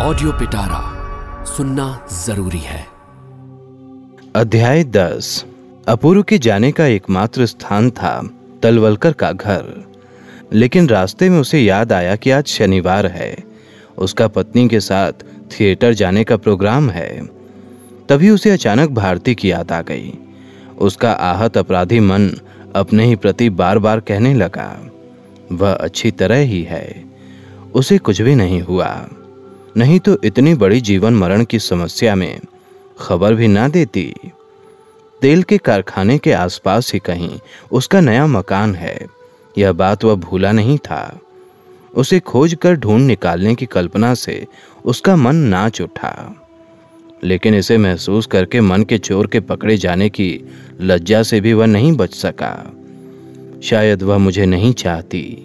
Audio पिटारा सुनना ज़रूरी है। अध्याय दस। अपूर्व के जाने का एकमात्र स्थान था तलवलकर का घर। लेकिन रास्ते में उसे याद आया कि आज शनिवार है। उसका पत्नी के साथ थिएटर जाने का प्रोग्राम है। तभी उसे अचानक भारती की याद आ गई। उसका आहत अपराधी मन अपने ही प्रति बार बार कहने लगा, वह अच्छी तरह ही है। उसे कुछ भी नहीं हुआ। नहीं तो इतनी बड़ी जीवन मरण की समस्या में खबर भी ना देती। तेल के कारखाने के आसपास ही कहीं उसका नया मकान है। यह बात वह भूला नहीं था। उसे खोज कर ढूंढ निकालने की कल्पना से उसका मन नाच उठा। लेकिन इसे महसूस करके मन के चोर के पकड़े जाने की लज्जा से भी वह नहीं बच सका। शायद वह मुझे नहीं चाहती।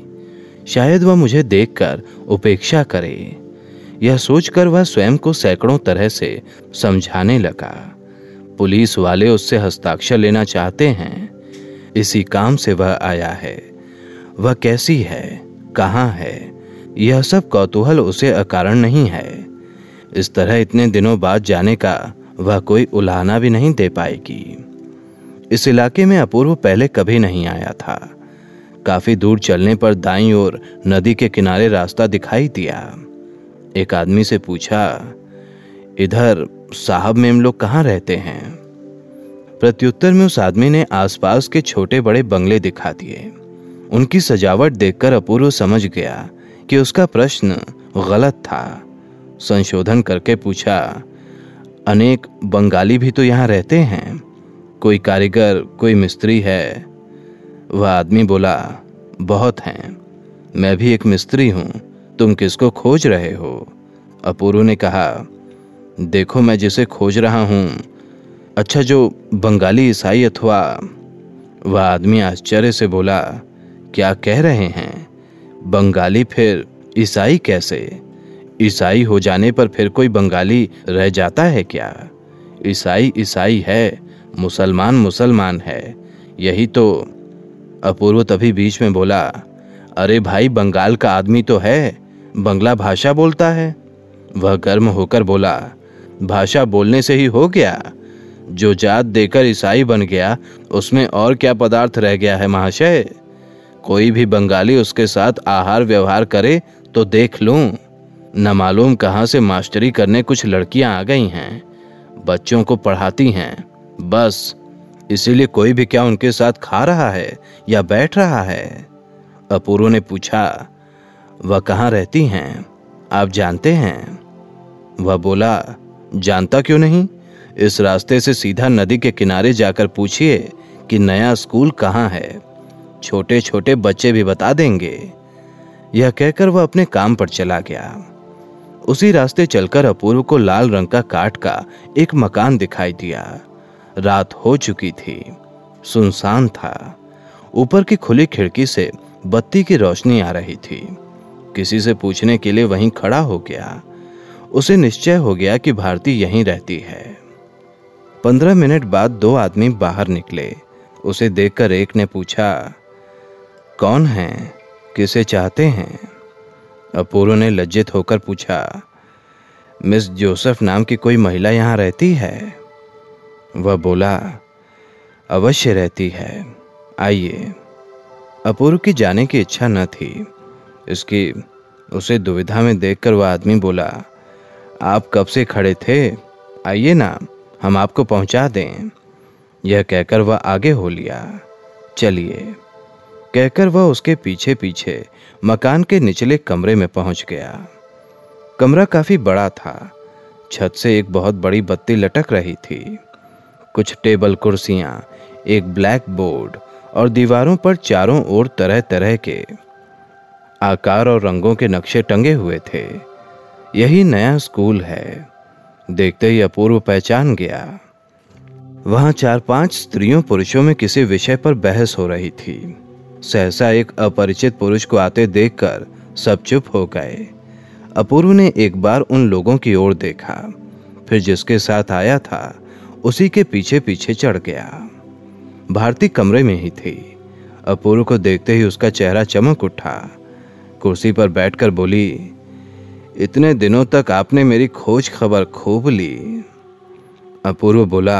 शायद वह मुझे देखकर उपेक्षा करे। यह सोचकर वह स्वयं को सैकड़ों तरह से समझाने लगा। पुलिस वाले उससे हस्ताक्षर लेना चाहते हैं। इसी काम से वह आया है। वह कैसी है? कहाँ है? यह सब कौतूहल उसे अकारण नहीं है। इस तरह इतने दिनों बाद जाने का वह कोई उलाहना भी नहीं दे पाएगी। इस इलाके में अपूर्व पहले कभी नहीं आया था। काफ़ी दूर चलने पर दाई ओर नदी के किनारे रास्ता दिखाई दिया। एक आदमी से पूछा, इधर साहब मेम लोग कहाँ रहते हैं? प्रत्युत्तर में उस आदमी ने आसपास के छोटे बड़े बंगले दिखा दिए। उनकी सजावट देखकर अपूर्व समझ गया कि उसका प्रश्न गलत था। संशोधन करके पूछा, अनेक बंगाली भी तो यहाँ रहते हैं? कोई कारीगर, कोई मिस्त्री है? वह आदमी बोला, बहुत हैं। मैं भी एक मिस्त्री हूँ। तुम किसको खोज रहे हो? अपूर्व ने कहा, देखो मैं जिसे खोज रहा हूँ। अच्छा जो बंगाली ईसाई अथवा वह आदमी आश्चर्य से बोला, क्या कह रहे हैं? बंगाली फिर ईसाई कैसे? ईसाई हो जाने पर फिर कोई बंगाली रह जाता है क्या? ईसाई ईसाई है, मुसलमान मुसलमान है। यही तो अपूर्व तभी बीच में बोला, अरे भाई, बंगाल का आदमी तो है बंगला भाषा बोलता है। वह गर्म होकर बोला, भाषा बोलने से ही हो गया। जो जात देकर ईसाई बन गया, उसमें और क्या पदार्थ रह गया है महाशय? कोई भी बंगाली उसके साथ आहार व्यवहार करे तो देख लूँ। न मालूम कहाँ से मास्टरी करने कुछ लड़कियाँ आ गई हैं। बच्चों को पढ़ाती हैं। बस, इसीलिए कोई भी क्या उनके साथ खा रहा है या बैठ रहा है? अपूर्व ने पूछा वह कहाँ रहती हैं? आप जानते हैं? वह बोला, जानता क्यों नहीं? इस रास्ते से सीधा नदी के किनारे जाकर पूछिए कि नया स्कूल कहाँ है। छोटे छोटे बच्चे भी बता देंगे। यह कहकर वह अपने काम पर चला गया। उसी रास्ते चलकर अपूर्व को लाल रंग का काट का एक मकान दिखाई दिया। रात हो चुकी थी। सुनसान था। ऊपर की खुली खिड़की से बत्ती की रोशनी आ रही थी। किसी से पूछने के लिए वहीं खड़ा हो गया। उसे निश्चय हो गया कि भारती यहीं रहती है। पंद्रह मिनट बाद दो आदमी बाहर निकले। उसे देखकर एक ने पूछा, कौन है? किसे चाहते हैं? अपूर्व ने लज्जित होकर पूछा, मिस जोसेफ नाम की कोई महिला यहाँ रहती है? वह बोला, अवश्य रहती है। आइए। अपूर्व की जाने की इच्छा न थी। इसकी, उसे दुविधा में देखकर वह आदमी बोला, आप कब से खड़े थे? आइए ना, हम आपको पहुँचा दें। यह कहकर वह आगे हो लिया। चलिए। कहकर वह उसके पीछे पीछे मकान के निचले कमरे में पहुँच गया। कमरा काफ़ी बड़ा था। छत से एक बहुत बड़ी बत्ती लटक रही थी। कुछ टेबल कुर्सियाँ, एक ब्लैक बोर्ड और दीवारों पर चारों ओर तरह तरह के आकार और रंगों के नक्शे टंगे हुए थे। यही नया स्कूल है। देखते ही अपूर्व पहचान गया। वहाँ चार पाँच स्त्रियों पुरुषों में किसी विषय पर बहस हो रही थी। सहसा एक अपरिचित पुरुष को आते देखकर सब चुप हो गए। अपूर्व ने एक बार उन लोगों की ओर देखा। फिर जिसके साथ आया था, उसी के पीछे पीछे चढ़ गया। भारती कमरे में ही थी। अपूर्व को देखते ही उसका चेहरा चमक उठा। कुर्सी पर बैठकर बोली, इतने दिनों तक आपने मेरी खोज खबर खूब ली। अपूर्व बोला,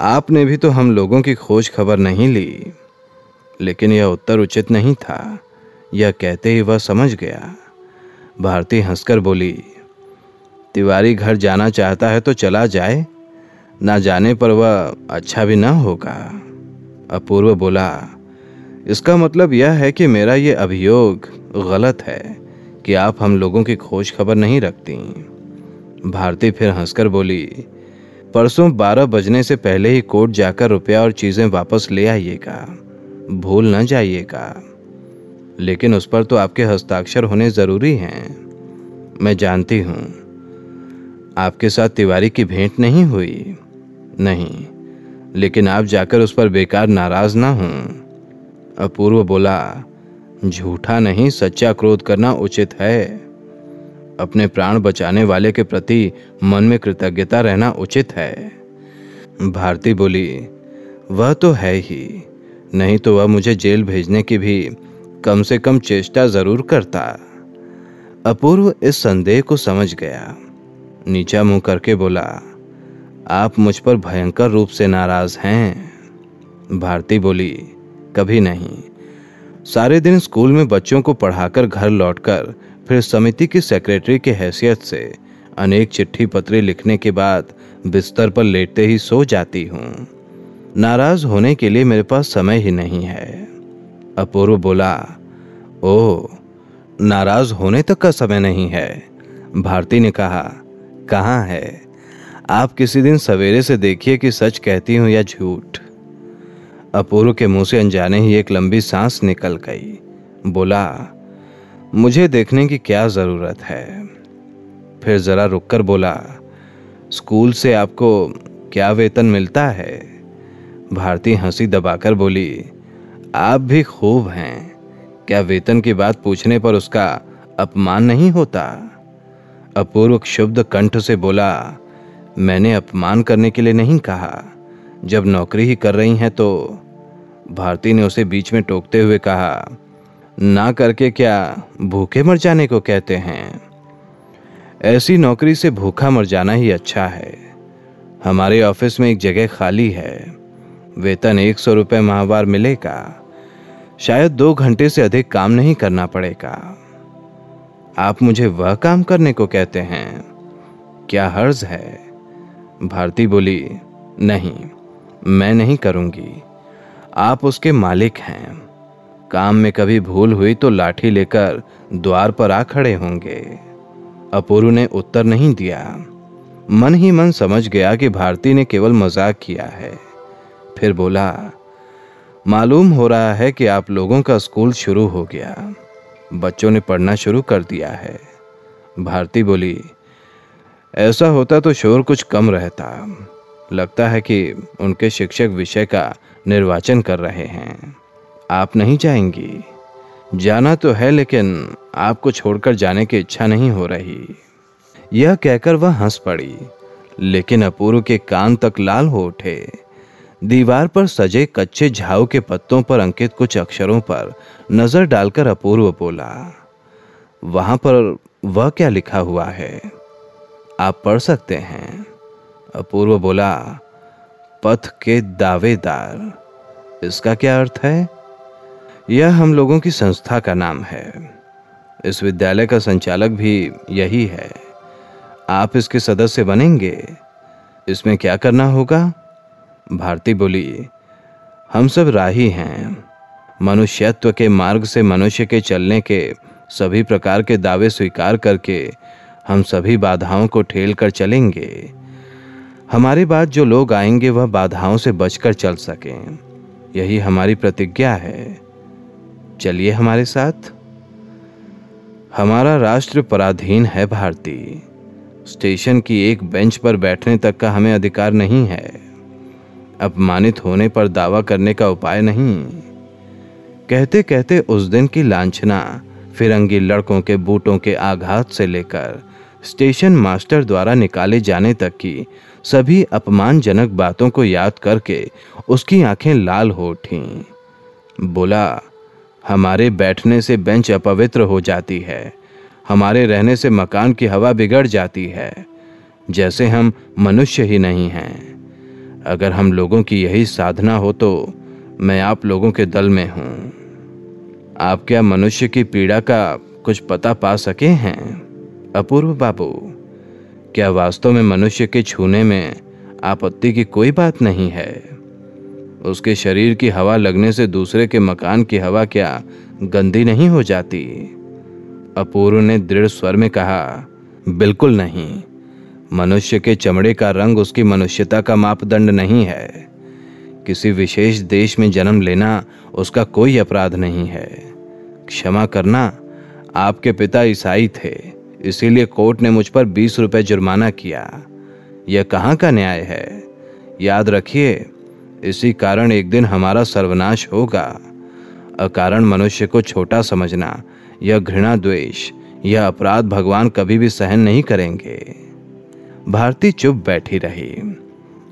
आपने भी तो हम लोगों की खोज खबर नहीं ली, लेकिन यह उत्तर उचित नहीं था। यह कहते ही वह समझ गया। भारती हंसकर बोली, तिवारी घर जाना चाहता है तो चला जाए, ना जाने पर वह अच्छा भी ना होगा। अपूर्व बोला इसका मतलब यह है कि मेरा ये अभियोग गलत है कि आप हम लोगों की खोज खबर नहीं रखती। भारती फिर हंसकर बोली, परसों बारह बजने से पहले ही कोर्ट जाकर रुपया और चीज़ें वापस ले आइएगा। भूल न जाइएगा। लेकिन उस पर तो आपके हस्ताक्षर होने ज़रूरी हैं। मैं जानती हूँ। आपके साथ तिवारी की भेंट नहीं हुई। नहीं, लेकिन आप जाकर उस पर बेकार नाराज़ ना हों। अपूर्व बोला, झूठा नहीं, सच्चा क्रोध करना उचित है। अपने प्राण बचाने वाले के प्रति मन में कृतज्ञता रहना उचित है। भारती बोली, वह तो है ही। नहीं तो वह मुझे जेल भेजने की भी कम से कम चेष्टा ज़रूर करता। अपूर्व इस संदेह को समझ गया। नीचा मुँह करके बोला, आप मुझ पर भयंकर रूप से नाराज़ हैं। भारती बोली कभी नहीं। सारे दिन स्कूल में बच्चों को पढ़ाकर घर लौटकर, फिर समिति की सेक्रेटरी के हैसियत से अनेक चिट्ठी पत्री लिखने के बाद बिस्तर पर लेटते ही सो जाती हूँ। नाराज़ होने के लिए मेरे पास समय ही नहीं है। अपूर्व बोला ओ नाराज़ होने तक का समय नहीं है। भारती ने कहा, कहाँ है? आप किसी दिन सवेरे से देखिए कि सच कहती हूँ या झूठ। अपूर्व के मुँह से अनजाने ही एक लंबी सांस निकल गई। बोला, मुझे देखने की क्या ज़रूरत है? फिर जरा रुककर बोला, स्कूल से आपको क्या वेतन मिलता है? भारती हँसी दबाकर बोली, आप भी खूब हैं। क्या वेतन की बात पूछने पर उसका अपमान नहीं होता? अपूर्व क्षुब्ध कंठ से बोला, मैंने अपमान करने के लिए नहीं कहा। जब नौकरी ही कर रही हैं तो भारती ने उसे बीच में टोकते हुए कहा, ना करके क्या भूखे मर जाने को कहते हैं? ऐसी नौकरी से भूखा मर जाना ही अच्छा है। हमारे ऑफ़िस में एक जगह खाली है। वेतन एक सौ रुपये माहवार मिलेगा। शायद दो घंटे से अधिक काम नहीं करना पड़ेगा। आप मुझे वह काम करने को कहते हैं। क्या हर्ज है? भारती बोली, नहीं। मैं नहीं करूँगी। आप उसके मालिक हैं। काम में कभी भूल हुई तो लाठी लेकर द्वार पर आ खड़े होंगे। अपूर्व ने उत्तर नहीं दिया। मन ही मन समझ गया कि भारती ने केवल मज़ाक किया है। फिर बोला, मालूम हो रहा है कि आप लोगों का स्कूल शुरू हो गया। बच्चों ने पढ़ना शुरू कर दिया है। भारती बोली, ऐसा होता तो शोर कुछ कम रहता। लगता है कि उनके शिक्षक विषय का निर्वाचन कर रहे हैं। आप नहीं जाएँगी। जाना तो है, लेकिन आपको छोड़कर जाने की इच्छा नहीं हो रही। यह कहकर वह हंस पड़ी, लेकिन अपूर्व के कान तक लाल हो उठे। दीवार पर सजे कच्चे झाऊ के पत्तों पर अंकित कुछ अक्षरों पर नज़र डालकर अपूर्व बोला, वहाँ पर वह क्या लिखा हुआ है? आप पढ़ सकते हैं। अपूर्व बोला, पथ के दावेदार, इसका क्या अर्थ है? यह हम लोगों की संस्था का नाम है। इस विद्यालय का संचालक भी यही है। आप इसके सदस्य बनेंगे। इसमें क्या करना होगा? भारती बोली, हम सब राही हैं। मनुष्यत्व के मार्ग से मनुष्य के चलने के सभी प्रकार के दावे स्वीकार करके हम सभी बाधाओं को ठेल कर चलेंगे। हमारे बाद जो लोग आएँगे वह बाधाओं से बचकर चल सकें। यही हमारी प्रतिज्ञा है। चलिए हमारे साथ। हमारा राष्ट्र पराधीन है भारती। स्टेशन की एक बेंच पर बैठने तक का हमें अधिकार नहीं है। अपमानित होने पर दावा करने का उपाय नहीं। कहते कहते उस दिन की लांछना फिरंगी लड़कों के बूटों के आघात से लेकर स्टेशन मास्टर द्वारा निकाले जाने तक की सभी अपमानजनक बातों को याद करके उसकी आँखें लाल हो उठी। बोला, हमारे बैठने से बेंच अपवित्र हो जाती है। हमारे रहने से मकान की हवा बिगड़ जाती है। जैसे हम मनुष्य ही नहीं हैं। अगर हम लोगों की यही साधना हो तो मैं आप लोगों के दल में हूँ। आप क्या मनुष्य की पीड़ा का कुछ पता पा सके हैं? अपूर्व बाबू, क्या वास्तव में मनुष्य के छूने में आपत्ति की कोई बात नहीं है? उसके शरीर की हवा लगने से दूसरे के मकान की हवा क्या गंदी नहीं हो जाती? अपूर्व ने दृढ़ स्वर में कहा, बिल्कुल नहीं। मनुष्य के चमड़े का रंग उसकी मनुष्यता का मापदंड नहीं है। किसी विशेष देश में जन्म लेना उसका कोई अपराध नहीं है। क्षमा करना आपके पिता ईसाई थे। इसीलिए कोर्ट ने मुझ पर बीस रुपए जुर्माना किया। यह कहाँ का न्याय है? याद रखिए, इसी कारण एक दिन हमारा सर्वनाश होगा। अकारण मनुष्य को छोटा समझना, यह घृणा द्वेष, यह अपराध भगवान कभी भी सहन नहीं करेंगे। भारती चुप बैठी रही।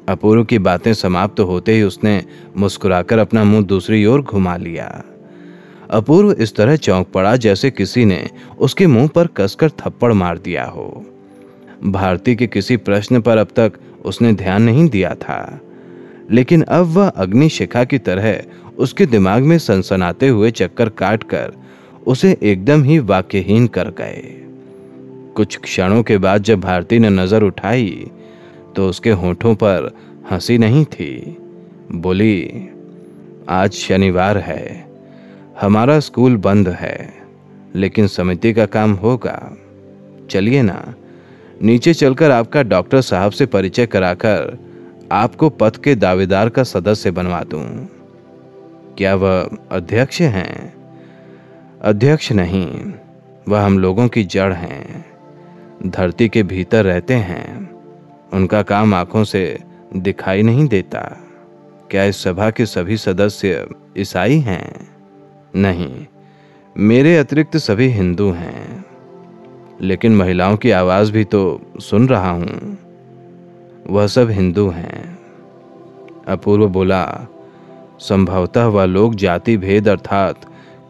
अपूर्व की बातें समाप्त होते ही उसने मुस्कुराकर अपना मुँह दूसरी ओर घुमा लिया। अपूर्व इस तरह चौंक पड़ा जैसे किसी ने उसके मुँह पर कसकर थप्पड़ मार दिया हो। भारती के किसी प्रश्न पर अब तक उसने ध्यान नहीं दिया था। लेकिन अब वह अग्नि शिखा की तरह उसके दिमाग में सनसनाते हुए चक्कर काट कर उसे एकदम ही वाक्यहीन कर गए। कुछ क्षणों के बाद जब भारती ने नज़र उठाई तो उसके होठों पर हँसी नहीं थी। बोली, आज शनिवार है। हमारा स्कूल बंद है, लेकिन समिति का काम होगा। चलिए ना, नीचे चलकर आपका डॉक्टर साहब से परिचय कराकर आपको पद के दावेदार का सदस्य बनवा दूँ। क्या वह अध्यक्ष हैं? अध्यक्ष नहीं, वह हम लोगों की जड़ हैं। धरती के भीतर रहते हैं, उनका काम आँखों से दिखाई नहीं देता। क्या इस सभा के सभी सदस्य ईसाई हैं? नहीं। मेरे अतिरिक्त सभी हिंदू हैं, लेकिन महिलाओं की आवाज़ भी तो सुन रहा हूँ। वह सब हिंदू हैं। अपूर्व बोला, संभवतः वह लोग जाति भेद अर्थात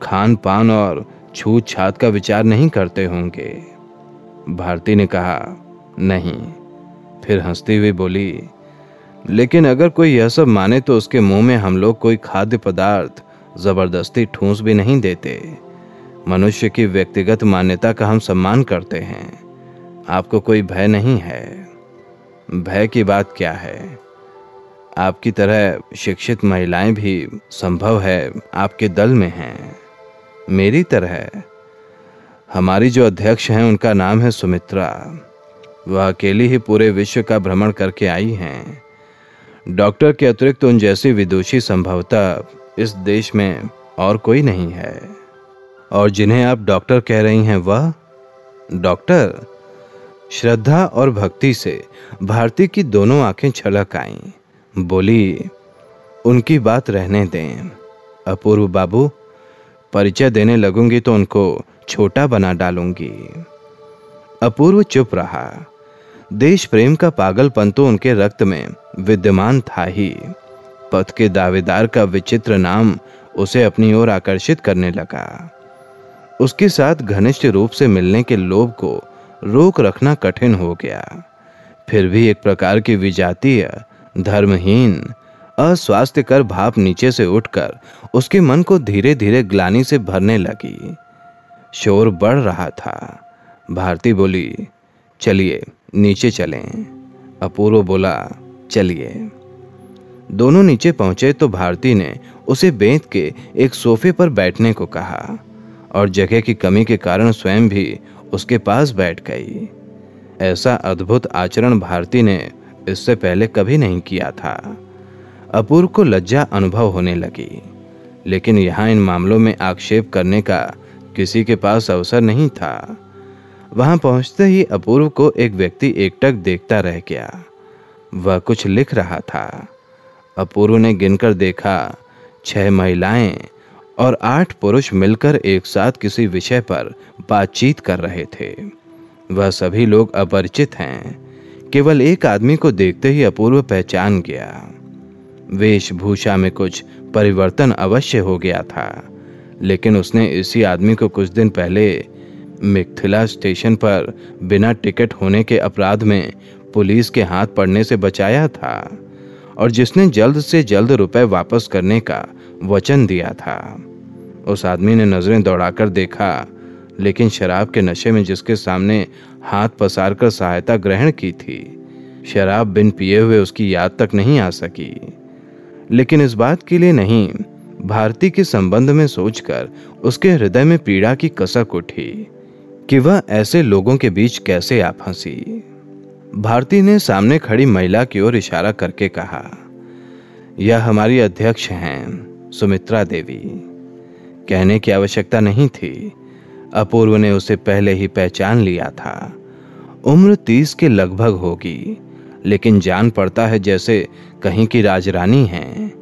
खान पान और छूत छात का विचार नहीं करते होंगे। भारती ने कहा, नहीं। फिर हंसती हुई बोली, लेकिन अगर कोई यह सब माने तो उसके मुँह में हम लोग कोई खाद्य पदार्थ ज़बरदस्ती ठूंस भी नहीं देते। मनुष्य की व्यक्तिगत मान्यता का हम सम्मान करते हैं। आपको कोई भय नहीं है। भय की बात क्या है? आपकी तरह शिक्षित महिलाएँ भी संभव है आपके दल में हैं। मेरी तरह। हमारी जो अध्यक्ष हैं, उनका नाम है सुमित्रा। वह अकेली ही पूरे विश्व का भ्रमण करके आई हैं। डॉक्टर के अतिरिक्त उन जैसी विदुषी संभवतः इस देश में और कोई नहीं है। और जिन्हें आप डॉक्टर कह रही हैं वह डॉक्टर, श्रद्धा और भक्ति से भारती की दोनों आँखें छलक आईं। बोली, उनकी बात रहने दें। अपूर्व बाबू, परिचय देने लगूँगी तो उनको छोटा बना डालूँगी। अपूर्व चुप रहा। देश प्रेम का पागलपन तो उनके रक्त में विद्यमान था ही। पथ के दावेदार का विचित्र नाम उसे अपनी ओर आकर्षित करने लगा। उसके साथ घनिष्ठ रूप से मिलने के लोभ को रोक रखना कठिन हो गया। फिर भी एक प्रकार की विजातीय, धर्महीन, अस्वास्थ्यकर भाव नीचे से उठकर उसके मन को धीरे धीरे ग्लानी से भरने लगी। शोर बढ़ रहा था। भारती बोली, चलिए, नीचे चलें। अपूर्व बोला, चलिए। दोनों नीचे पहुँचे तो भारती ने उसे बेंत के एक सोफे पर बैठने को कहा और जगह की कमी के कारण स्वयं भी उसके पास बैठ गई। ऐसा अद्भुत आचरण भारती ने इससे पहले कभी नहीं किया था। अपूर्व को लज्जा अनुभव होने लगी, लेकिन यहाँ इन मामलों में आक्षेप करने का किसी के पास अवसर नहीं था। वहाँ पहुँचते ही अपूर्व को एक व्यक्ति एकटक देखता रह गया। वह कुछ लिख रहा था। अपूर्व ने गिनकर देखा, छह महिलाएँ और आठ पुरुष मिलकर एक साथ किसी विषय पर बातचीत कर रहे थे। वह सभी लोग अपरिचित हैं। केवल एक आदमी को देखते ही अपूर्व पहचान गया। वेशभूषा में कुछ परिवर्तन अवश्य हो गया था, लेकिन उसने इसी आदमी को कुछ दिन पहले मिथिला स्टेशन पर बिना टिकट होने के अपराध में पुलिस के हाथ पड़ने से बचाया था। और जिसने जल्द से जल्द रुपए वापस करने का वचन दिया था। उस आदमी ने नज़रें दौड़ाकर देखा, लेकिन शराब के नशे में जिसके सामने हाथ पसार कर सहायता ग्रहण की थी, शराब बिन पिए हुए उसकी याद तक नहीं आ सकी। लेकिन इस बात के लिए नहीं, भारती के संबंध में सोचकर उसके हृदय में पीड़ा की कसक उठी कि वह ऐसे लोगों के बीच कैसे आ फंसी। भारती ने सामने खड़ी महिला की ओर इशारा करके कहा, यह हमारी अध्यक्ष हैं, सुमित्रा देवी। कहने की आवश्यकता नहीं थी। अपूर्व ने उसे पहले ही पहचान लिया था। उम्र तीस के लगभग होगी, लेकिन जान पड़ता है जैसे कहीं की राजरानी है।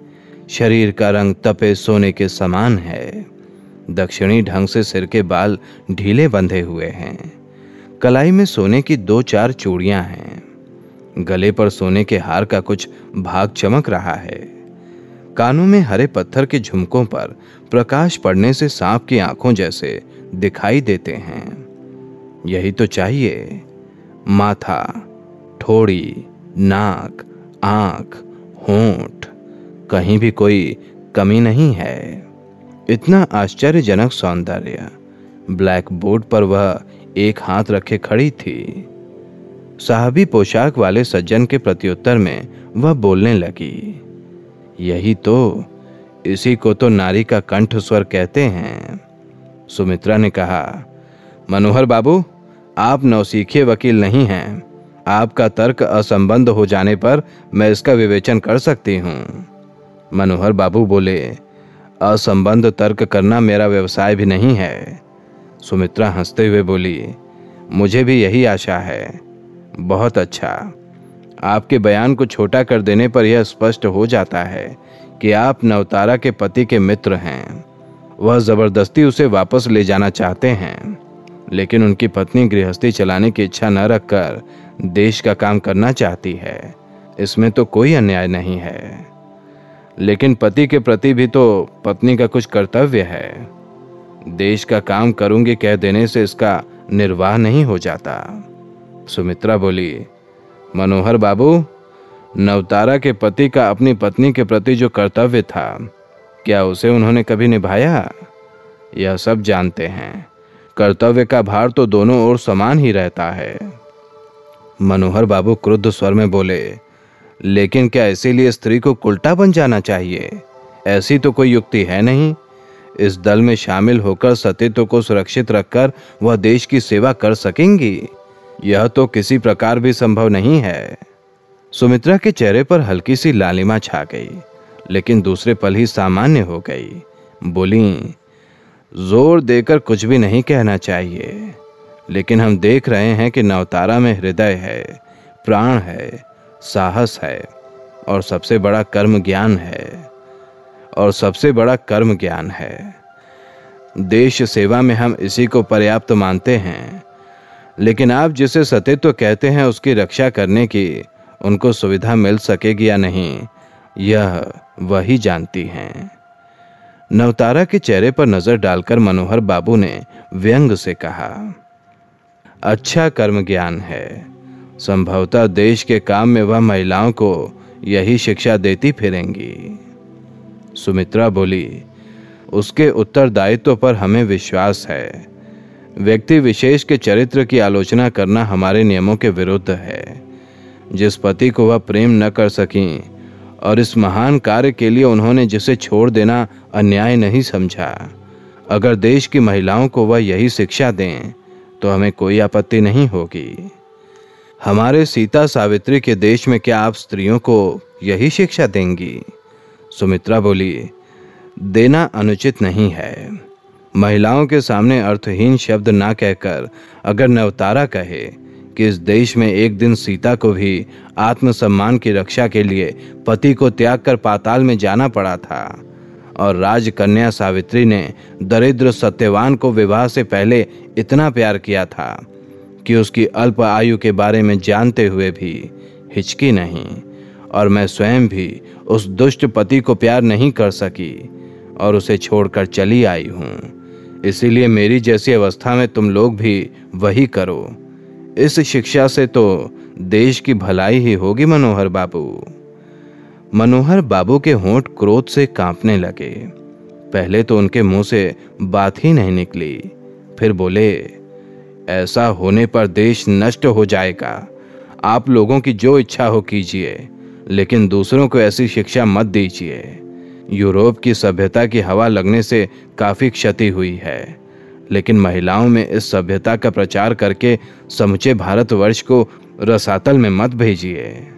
शरीर का रंग तपे सोने के समान है। दक्षिणी ढंग से सिर के बाल ढीले बंधे हुए हैं। कलाई में सोने की दो चार चूड़ियाँ हैं। गले पर सोने के हार का कुछ भाग चमक रहा है। कानों में हरे पत्थर के झुमकों पर प्रकाश पड़ने से सांप की आँखों जैसे दिखाई देते हैं। यही तो चाहिए। माथा, ठोड़ी, नाक, आँख, होंठ, कहीं भी कोई कमी नहीं है। इतना आश्चर्यजनक सौंदर्य। ब्लैक बोर्ड पर वह एक हाथ रखे खड़ी थी। साहबी पोशाक वाले सज्जन के प्रत्युत्तर में वह बोलने लगी, यही तो इसी को तो नारी का कंठ स्वर कहते हैं। सुमित्रा ने कहा, मनोहर बाबू, आप नौसीखे वकील नहीं हैं। आपका तर्क असंबंध हो जाने पर मैं इसका विवेचन कर सकती हूँ। मनोहर बाबू बोले, असंबंध तर्क करना मेरा व्यवसाय भी नहीं है। सुमित्रा हँसते हुए बोली, मुझे भी यही आशा है। बहुत अच्छा। आपके बयान को छोटा कर देने पर यह स्पष्ट हो जाता है कि आप नवतारा के पति के मित्र हैं। वह ज़बरदस्ती उसे वापस ले जाना चाहते हैं। लेकिन उनकी पत्नी गृहस्थी चलाने की इच्छा न रखकर देश का काम करना चाहती है। इसमें तो कोई अन्याय नहीं है। लेकिन पति के प्रति भी तो पत्नी का कुछ कर्तव्य है। देश का काम करूँगी कह देने से इसका निर्वाह नहीं हो जाता। सुमित्रा बोली, मनोहर बाबू, नवतारा के पति का अपनी पत्नी के प्रति जो कर्तव्य था, क्या उसे उन्होंने कभी निभाया? यह सब जानते हैं। कर्तव्य का भार तो दोनों ओर समान ही रहता है। मनोहर बाबू क्रुद्ध स्वर में बोले, लेकिन क्या इसीलिए स्त्री को उल्टा बन जाना चाहिए? ऐसी तो कोई युक्ति है नहीं। इस दल में शामिल होकर सतीत्व को सुरक्षित रखकर वह देश की सेवा कर सकेंगी। यह तो किसी प्रकार भी संभव नहीं है। सुमित्रा के चेहरे पर हल्की सी लालिमा छा गई, लेकिन दूसरे पल ही सामान्य हो गई। बोली, ज़ोर देकर कुछ भी नहीं कहना चाहिए, लेकिन हम देख रहे हैं कि नवतारा में हृदय है, प्राण है, साहस है, और सबसे बड़ा कर्म ज्ञान है। और सबसे बड़ा कर्म ज्ञान है। देश सेवा में हम इसी को पर्याप्त मानते हैं। लेकिन आप जिसे सतित्व कहते हैं, उसकी रक्षा करने की उनको सुविधा मिल सकेगी या नहीं, यह वही जानती हैं। नवतारा के चेहरे पर नज़र डालकर मनोहर बाबू ने व्यंग से कहा अच्छा कर्म ज्ञान है। संभवतः देश के काम में वह महिलाओं को यही शिक्षा देती फिरेंगी। सुमित्रा बोली, उसके उत्तरदायित्व पर हमें विश्वास है। व्यक्ति विशेष के चरित्र की आलोचना करना हमारे नियमों के विरुद्ध है। जिस पति को वह प्रेम न कर सकी और इस महान कार्य के लिए उन्होंने जिसे छोड़ देना अन्याय नहीं समझा, अगर देश की महिलाओं को वह यही शिक्षा दें तो हमें कोई आपत्ति नहीं होगी। हमारे सीता सावित्री के देश में क्या आप स्त्रियों को यही शिक्षा देंगी? सुमित्रा बोली, देना अनुचित नहीं है। महिलाओं के सामने अर्थहीन शब्द ना कहकर अगर नवतारा कहे कि इस देश में एक दिन सीता को भी आत्मसम्मान की रक्षा के लिए पति को त्याग कर पाताल में जाना पड़ा था और राजकन्या सावित्री ने दरिद्र सत्यवान को विवाह से पहले इतना प्यार किया था कि उसकी अल्प आयु के बारे में जानते हुए भी हिचकी नहीं। और मैं स्वयं भी उस दुष्ट पति को प्यार नहीं कर सकी और उसे छोड़कर चली आई हूँ। इसीलिए मेरी जैसी अवस्था में तुम लोग भी वही करो। इस शिक्षा से तो देश की भलाई ही होगी मनोहर बाबू। मनोहर बाबू के होंठ क्रोध से कांपने लगे। पहले तो उनके मुँह से बात ही नहीं निकली। फिर बोले, ऐसा होने पर देश नष्ट हो जाएगा। आप लोगों की जो इच्छा हो कीजिए। लेकिन दूसरों को ऐसी शिक्षा मत दीजिए। यूरोप की सभ्यता की हवा लगने से काफ़ी क्षति हुई है। लेकिन महिलाओं में इस सभ्यता का प्रचार करके समूचे भारतवर्ष को रसातल में मत भेजिए।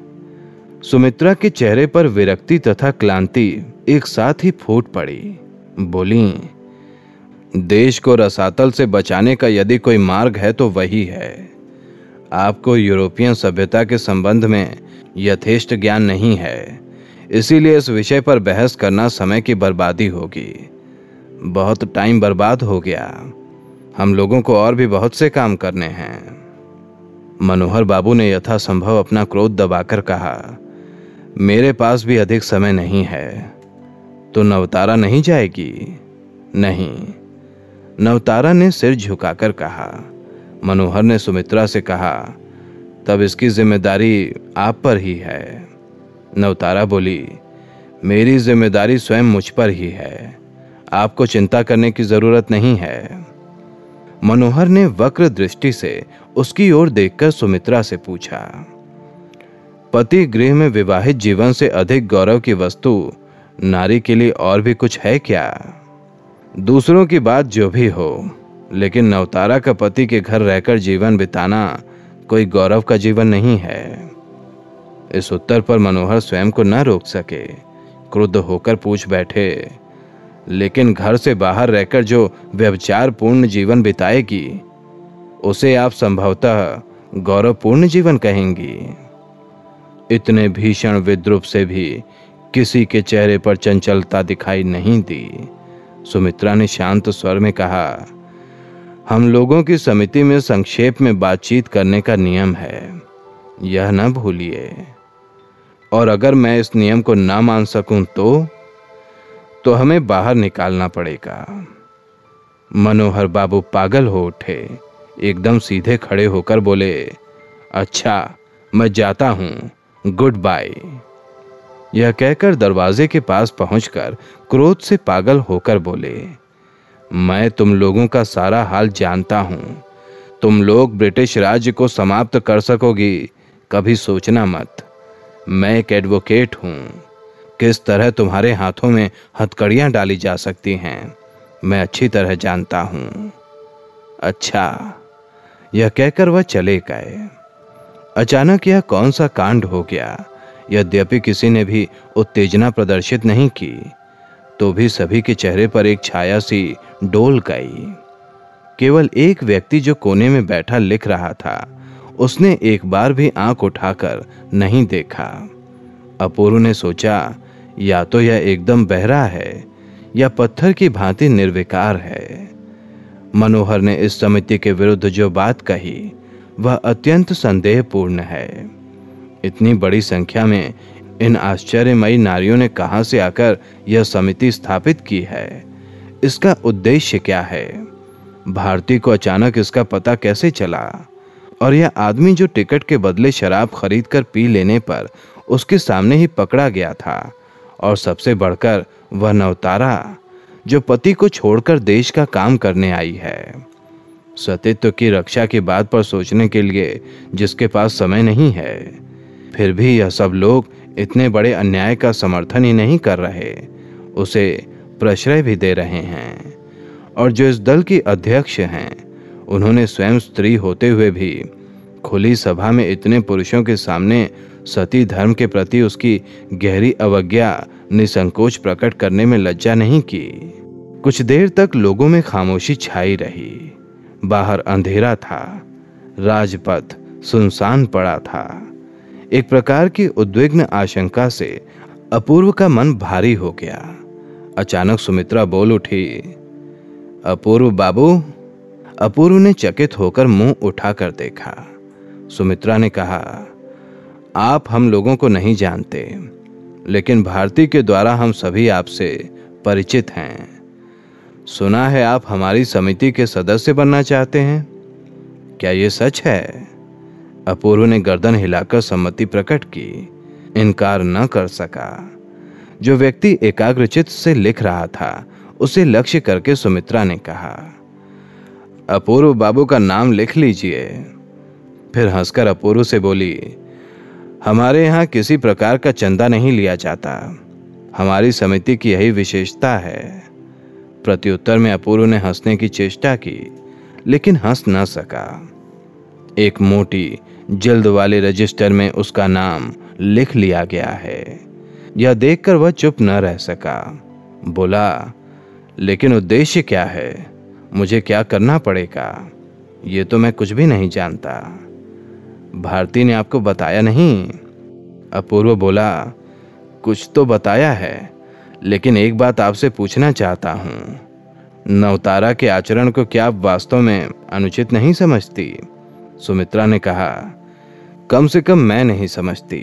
सुमित्रा के चेहरे पर विरक्ति तथा क्लांति एक साथ ही फूट पड़ी। बोली, देश को रसातल से बचाने का यदि कोई मार्ग है तो वही है। आपको यूरोपियन सभ्यता के संबंध में यथेष्ट ज्ञान नहीं है। इसीलिए इस विषय पर बहस करना समय की बर्बादी होगी। बहुत टाइम बर्बाद हो गया। हम लोगों को और भी बहुत से काम करने हैं। मनोहर बाबू ने यथासंभव अपना क्रोध दबाकर कहा, मेरे पास भी अधिक समय नहीं है। तो नवतारा नहीं जाएगी? नहीं। नवतारा ने सिर झुकाकर कहा। मनोहर ने सुमित्रा से कहा तब इसकी ज़िम्मेदारी आप पर ही है। नवतारा बोली, मेरी ज़िम्मेदारी स्वयं मुझ पर ही है। आपको चिंता करने की ज़रूरत नहीं है। मनोहर ने वक्र दृष्टि से उसकी ओर देखकर सुमित्रा से पूछा, पति गृह में विवाहित जीवन से अधिक गौरव की वस्तु, नारी के लिए और भी कुछ है क्या? दूसरों की बात जो भी हो, लेकिन नवतारा का पति के घर रहकर जीवन बिताना कोई गौरव का जीवन नहीं है। इस उत्तर पर मनोहर स्वयं को न रोक सके। क्रुद्ध होकर पूछ बैठे। लेकिन घर से बाहर रहकर जो व्यवचार पूर्ण जीवन बिताएगी, उसे आप संभवतः गौरवपूर्ण जीवन कहेंगी। इतने भीषण विद्रुप से भी किसी के चेहरे पर चंचलता दिखाई नहीं दी। सुमित्रा ने शांत स्वर में कहा हम लोगों की समिति में संक्षेप में बातचीत करने का नियम है। यह न भूलिए। और अगर मैं इस नियम को ना मान सकूँ तो तो हमें बाहर निकालना पड़ेगा। मनोहर बाबू पागल हो उठे, एकदम सीधे खड़े होकर बोले अच्छा मैं जाता हूँ। Goodbye. यह कहकर दरवाजे के पास पहुंचकर क्रोध से पागल होकर बोले मैं तुम लोगों का सारा हाल जानता हूँ। तुम लोग ब्रिटिश राज्य को समाप्त कर सकोगी, कभी सोचना मत। मैं एक एडवोकेट हूँ। किस तरह तुम्हारे हाथों में हथकड़ियाँ डाली जा सकती हैं, मैं अच्छी तरह जानता हूँ। अच्छा यह कहकर वह चले गए। अचानक यह कौन सा कांड हो गया? यद्यपि किसी ने भी उत्तेजना प्रदर्शित नहीं की। तो भी सभी के चेहरे पर एक छाया सी डोल गई। केवल एक व्यक्ति जो कोने में बैठा लिख रहा था, उसने एक बार भी आँख उठाकर नहीं देखा। अपूर्व ने सोचा, या तो यह एकदम बहरा है, या पत्थर की भांति निर्विकार है। मनोहर ने इस समिति के विरुद्ध जो बात कही, वह अत्यंत संदेहपूर्ण है। इतनी बड़ी संख्या में इन आश्चर्यमयी नारियों ने कहा से आकर यह समिति स्थापित की है? इसका उद्देश्य क्या है? भारती को अचानक इसका पता कैसे चला? और यह आदमी जो टिकट के बदले शराब खरीद कर पी लेने पर उसके सामने ही पकड़ा गया था और सबसे बढ़कर वह नवतारा, जो पति को छोड़कर देश का काम करने आई है। सतीत्व की रक्षा की बात पर सोचने के लिए जिसके पास समय नहीं है, फिर भी यह सब लोग इतने बड़े अन्याय का समर्थन ही नहीं कर रहे, उसे प्रश्रय भी दे रहे हैं। और जो इस दल की अध्यक्ष हैं, उन्होंने स्वयं स्त्री होते हुए भी खुली सभा में इतने पुरुषों के सामने सती धर्म के प्रति उसकी गहरी अवज्ञा, निसंकोच प्रकट करने में लज्जा नहीं की। कुछ देर तक लोगों में खामोशी छाई रही। बाहर अंधेरा था, राजपथ सुनसान पड़ा था। एक प्रकार की उद्विग्न आशंका से अपूर्व का मन भारी हो गया। अचानक सुमित्रा बोल उठी, अपूर्व बाबू, अपूर्व ने चकित होकर मुँह उठाकर देखा। सुमित्रा ने कहा, आप हम लोगों को नहीं जानते, लेकिन भारती के द्वारा हम सभी आपसे परिचित हैं। सुना है आप हमारी समिति के सदस्य बनना चाहते हैं? क्या ये सच है? अपूर्व ने गर्दन हिलाकर सम्मति प्रकट की। इनकार न कर सका। जो व्यक्ति एकाग्रचित से लिख रहा था, उसे लक्ष्य करके सुमित्रा ने कहा, अपूर्व बाबू का नाम लिख लीजिए। फिर हंसकर अपूर्व से बोली, हमारे यहाँ किसी प्रकार का चंदा नहीं लिया जाता। हमारी समिति की यही विशेषता है। प्रत्युत्तर में अपूर्व ने हंसने की चेष्टा की, लेकिन हंस न सका। एक मोटी जल्द वाले रजिस्टर में उसका नाम लिख लिया गया है। यह देखकर वह चुप न रह सका। बोला, लेकिन उद्देश्य क्या है? मुझे क्या करना पड़ेगा? ये तो मैं कुछ भी नहीं जानता। भारती ने आपको बताया नहीं? अपूर्व बोला, कुछ तो बताया है, लेकिन एक बात आपसे पूछना चाहता हूँ। नवतारा के आचरण को क्या आप वास्तव में अनुचित नहीं समझती? सुमित्रा ने कहा कम से कम मैं नहीं समझती,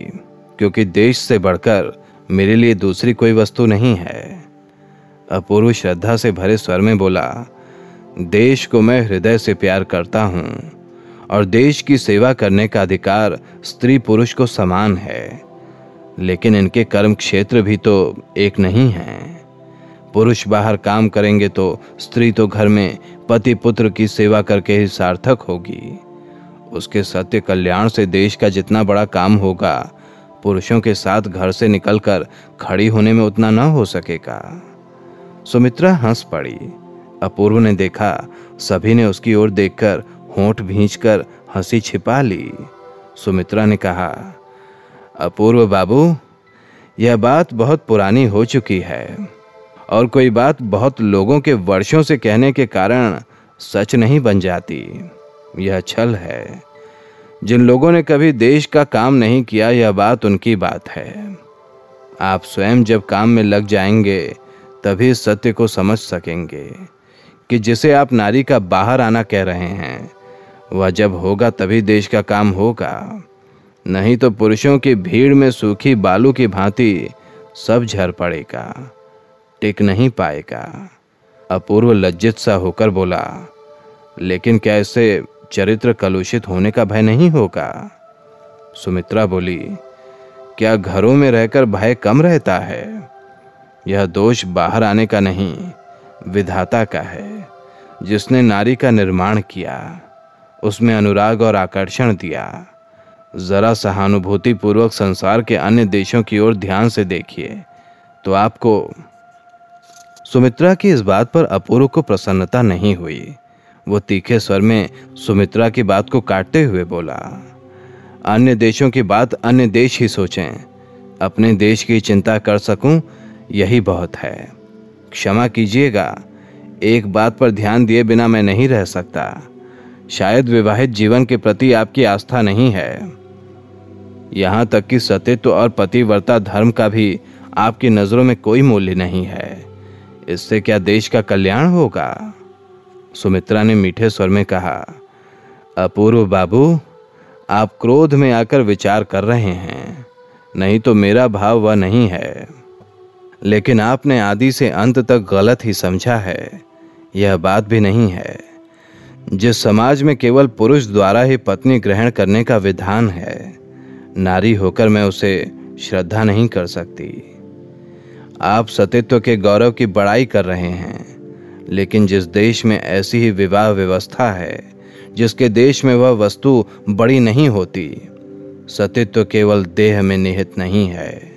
क्योंकि देश से बढ़कर मेरे लिए दूसरी कोई वस्तु नहीं है। अपूर्व श्रद्धा से भरे स्वर में बोला, देश को मैं हृदय से प्यार करता हूँ, और देश की सेवा करने का अधिकार स्त्री पुरुष को समान है। लेकिन इनके कर्म क्षेत्र भी तो एक नहीं है। पुरुष बाहर काम करेंगे तो स्त्री तो घर में पति पुत्र की सेवा करके ही सार्थक होगी। उसके सत्य कल्याण से देश का जितना बड़ा काम होगा, पुरुषों के साथ घर से निकलकर खड़ी होने में उतना न हो सकेगा। सुमित्रा हंस पड़ी। अपूर्व ने देखा, सभी ने उसकी ओर देखकर होंठ भींचकर हँसी छिपा ली। सुमित्रा ने कहा, अपूर्व बाबू, यह बात बहुत पुरानी हो चुकी है और कोई बात बहुत लोगों के वर्षों से कहने के कारण सच नहीं बन जाती। यह छल है। जिन लोगों ने कभी देश का काम नहीं किया, यह बात उनकी बात है। आप स्वयं जब काम में लग जाएँगे, तभी सत्य को समझ सकेंगे कि जिसे आप नारी का बाहर आना कह रहे हैं, वह जब होगा तभी देश का काम होगा। नहीं तो पुरुषों की भीड़ में सूखी बालू की भांति सब झर पड़ेगा, टिक नहीं पाएगा। अपूर्व लज्जित सा होकर बोला, लेकिन क्या इससे चरित्र कलुषित होने का भय नहीं होगा। सुमित्रा बोली, क्या घरों में रहकर भय कम रहता है? यह दोष बाहर आने का नहीं, विधाता का है। जिसने नारी का निर्माण किया, उसमें अनुराग और आकर्षण दिया। जरा सहानुभूति पूर्वक संसार के अन्य देशों की ओर ध्यान से देखिए तो आपको सुमित्रा की इस बात पर अपूर्व को प्रसन्नता नहीं हुई। वो तीखे स्वर में सुमित्रा की बात को काटते हुए बोला। अन्य देशों की बात अन्य देश ही सोचें। अपने देश की चिंता कर सकूँ, यही बहुत है। क्षमा कीजिएगा। एक बात पर ध्यान दिए बिना मैं नहीं रह सकता। शायद विवाहित जीवन के प्रति आपकी आस्था नहीं है। यहाँ तक कि सतित्व और पतिव्रता धर्म का भी आपकी नज़रों में कोई मूल्य नहीं है। इससे क्या देश का कल्याण होगा? सुमित्रा ने मीठे स्वर में कहा, अपूर्व बाबू, आप क्रोध में आकर विचार कर रहे हैं। नहीं तो मेरा भाव वह नहीं है। लेकिन आपने आदि से अंत तक गलत ही समझा है। यह बात भी नहीं है। जिस समाज में केवल पुरुष द्वारा ही पत्नी ग्रहण करने का विधान है, नारी होकर मैं उसे श्रद्धा नहीं कर सकती। आप सतित्व के गौरव की बड़ाई कर रहे हैं। लेकिन जिस देश में ऐसी ही विवाह व्यवस्था है, जिसके देश में वह वस्तु बड़ी नहीं होती, सतित्व केवल देह में निहित नहीं है,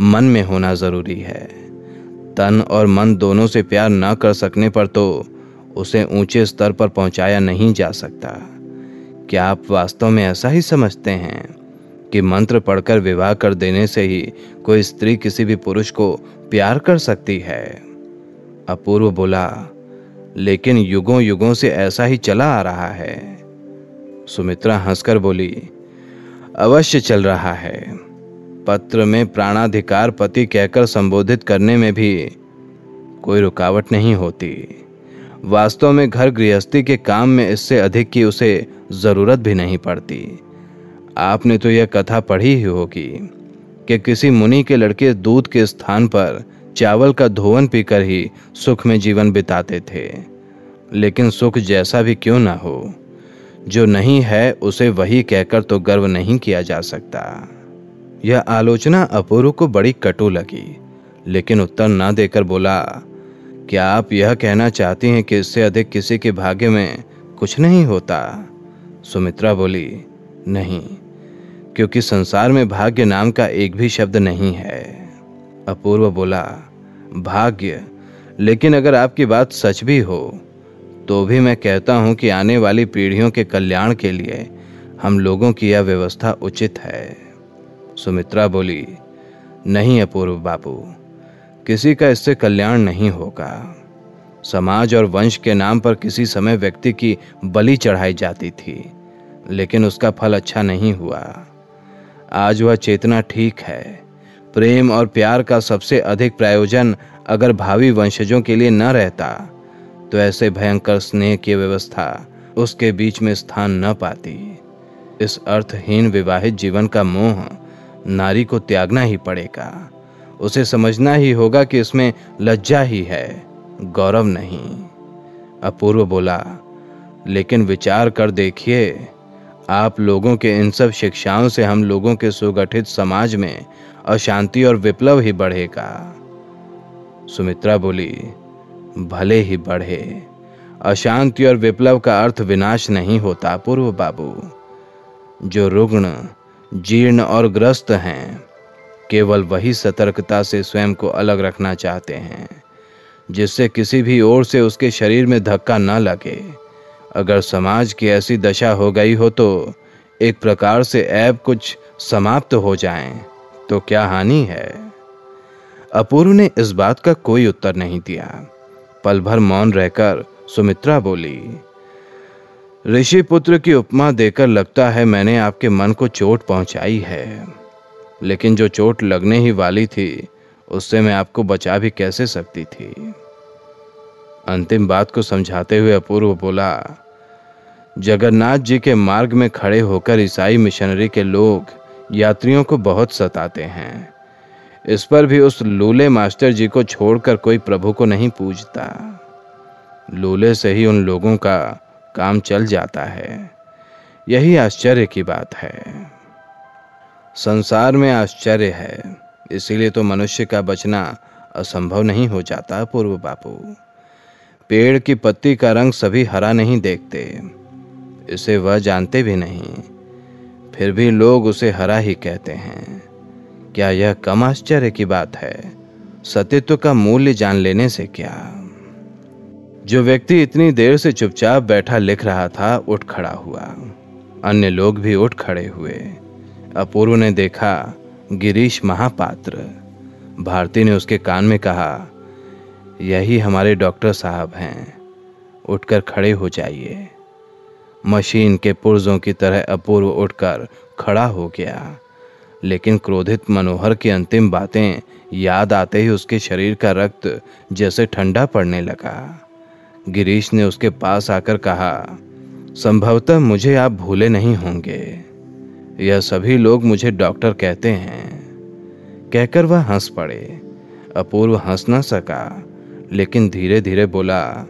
मन में होना ज़रूरी है। तन और मन दोनों से प्यार न कर सकने पर तो उसे ऊँचे स्तर पर पहुँचाया नहीं जा सकता। क्या आप वास्तव में ऐसा ही समझते हैं कि मंत्र पढ़कर विवाह कर देने से ही कोई स्त्री किसी भी पुरुष को प्यार कर सकती है? अपूर्व बोला, लेकिन युगों युगों से ऐसा ही चला आ रहा है। सुमित्रा हंसकर बोली, अवश्य चल रहा है। पत्र में प्राणाधिकार पति कहकर संबोधित करने में भी कोई रुकावट नहीं होती। वास्तव में घर गृहस्थी के काम में इससे अधिक की उसे ज़रूरत भी नहीं पड़ती। आपने तो यह कथा पढ़ी ही होगी कि किसी मुनि के लड़के दूध के स्थान पर चावल का धोवन पीकर ही सुख में जीवन बिताते थे। लेकिन सुख जैसा भी क्यों ना हो, जो नहीं है उसे वही कहकर तो गर्व नहीं किया जा सकता। यह आलोचना अपूर्व को बड़ी कटु लगी, लेकिन उत्तर ना देकर बोला, क्या आप यह कहना चाहती हैं कि इससे अधिक किसी के भाग्य में कुछ नहीं होता? सुमित्रा बोली, नहीं, क्योंकि संसार में भाग्य नाम का एक भी शब्द नहीं है। अपूर्व बोला भाग्य। लेकिन अगर आपकी बात सच भी हो तो भी मैं कहता हूँ कि आने वाली पीढ़ियों के कल्याण के लिए हम लोगों की यह व्यवस्था उचित है। सुमित्रा बोली, नहीं अपूर्व बाबू किसी का इससे कल्याण नहीं होगा। समाज और वंश के नाम पर किसी समय व्यक्ति की बलि चढ़ाई जाती थी, लेकिन उसका फल अच्छा नहीं हुआ। आज वह चेतना ठीक है प्रेम और प्यार का सबसे अधिक प्रायोजन अगर भावी वंशजों के लिए न रहता तो ऐसे भयंकर स्नेह की व्यवस्था उसके बीच में स्थान न पाती। इस अर्थहीन विवाहित जीवन का मोह नारी को त्यागना ही पड़ेगा। उसे समझना ही होगा कि इसमें लज्जा ही है, गौरव नहीं। अपूर्व बोला, लेकिन विचार कर देखिए, आप लोगों के इन सब शिक्षाओं से हम लोगों के सुगठित समाज में अशांति और विप्लव ही बढ़ेगा। सुमित्रा बोली भले ही बढ़े अशांति और विप्लव का अर्थ विनाश नहीं होता पूर्व बाबू। जो रुग्ण जीर्ण और ग्रस्त हैं केवल वही सतर्कता से स्वयं को अलग रखना चाहते हैं जिससे किसी भी ओर से उसके शरीर में धक्का न लगे। अगर समाज की ऐसी दशा हो गई हो तो एक प्रकार से ऐब कुछ समाप्त हो जाएँ, तो क्या हानि है? अपूर्व ने इस बात का कोई उत्तर नहीं दिया। पल भर मौन रहकर सुमित्रा बोली, ऋषि पुत्र की उपमा देकर लगता है मैंने आपके मन को चोट पहुंचाई है। लेकिन जो चोट लगने ही वाली थी, उससे मैं आपको बचा भी कैसे सकती थी? अंतिम बात को समझाते हुए अपूर्व बोला, जगन्नाथ जी के मार्ग में खड़े होकर ईसाई मिशनरी के लोग यात्रियों को बहुत सताते हैं। इस पर भी उस लूले मास्टर जी को छोड़कर कोई प्रभु को नहीं पूजता। लूले से ही उन लोगों का काम चल जाता है। यही आश्चर्य की बात है। संसार में आश्चर्य है। इसीलिए तो मनुष्य का बचना असंभव नहीं हो जाता पूर्व बापू। पेड़ की पत्ती का रंग सभी हरा नहीं देखते। इसे वह जानते भी नहीं। फिर भी लोग उसे हरा ही कहते हैं। क्या यह कम आश्चर्य की बात है? सत्यत्व का मूल्य जान लेने से क्या? जो व्यक्ति इतनी देर से चुपचाप बैठा लिख रहा था, उठ खड़ा हुआ। अन्य लोग भी उठ खड़े हुए। अपूर्व ने देखा, गिरीश महापात्र। भारती ने उसके कान में कहा, यही हमारे डॉक्टर साहब हैं। उठकर खड़े हो जाइए। मशीन के पुर्जों की तरह अपूर्व उठकर खड़ा हो गया। लेकिन क्रोधित मनोहर की अंतिम बातें याद आते ही उसके शरीर का रक्त जैसे ठंडा पड़ने लगा। गिरीश ने उसके पास आकर कहा, संभवतः मुझे आप भूले नहीं होंगे। यह सभी लोग मुझे डॉक्टर कहते हैं। कहकर वह हंस पड़े। अपूर्व हंस न सका, लेकिन धीरे धीरे बोला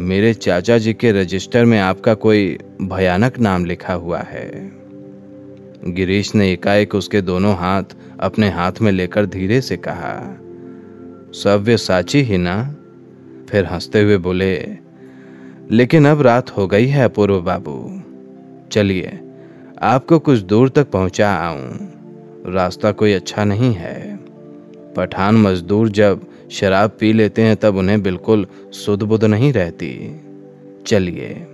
मेरे चाचा जी के रजिस्टर में आपका कोई भयानक नाम लिखा हुआ है। गिरीश ने एकाएक उसके दोनों हाथ अपने हाथ में लेकर धीरे से कहा, सव्य साची ही ना? फिर हँसते हुए बोले, लेकिन अब रात हो गई है अपूर्व बाबू। चलिए, आपको कुछ दूर तक पहुँचा आऊँ। रास्ता कोई अच्छा नहीं है। पठान मजदूर जब शराब पी लेते हैं तब उन्हें बिल्कुल सुध बुध नहीं रहती। चलिए।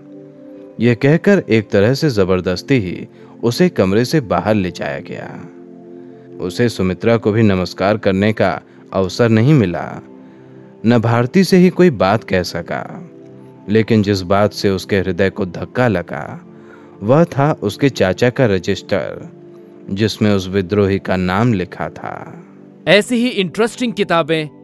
यह कहकर एक तरह से ज़बरदस्ती ही उसे कमरे से बाहर ले जाया गया। उसे सुमित्रा को भी नमस्कार करने का अवसर नहीं मिला। न भारती से ही कोई बात कह सका, लेकिन जिस बात से उसके हृदय को धक्का लगा, वह था उसके चाचा का रजिस्टर, जिसमें उस विद्रोही का नाम लिखा था। ऐसी ही इंटरेस्टिंग किताबें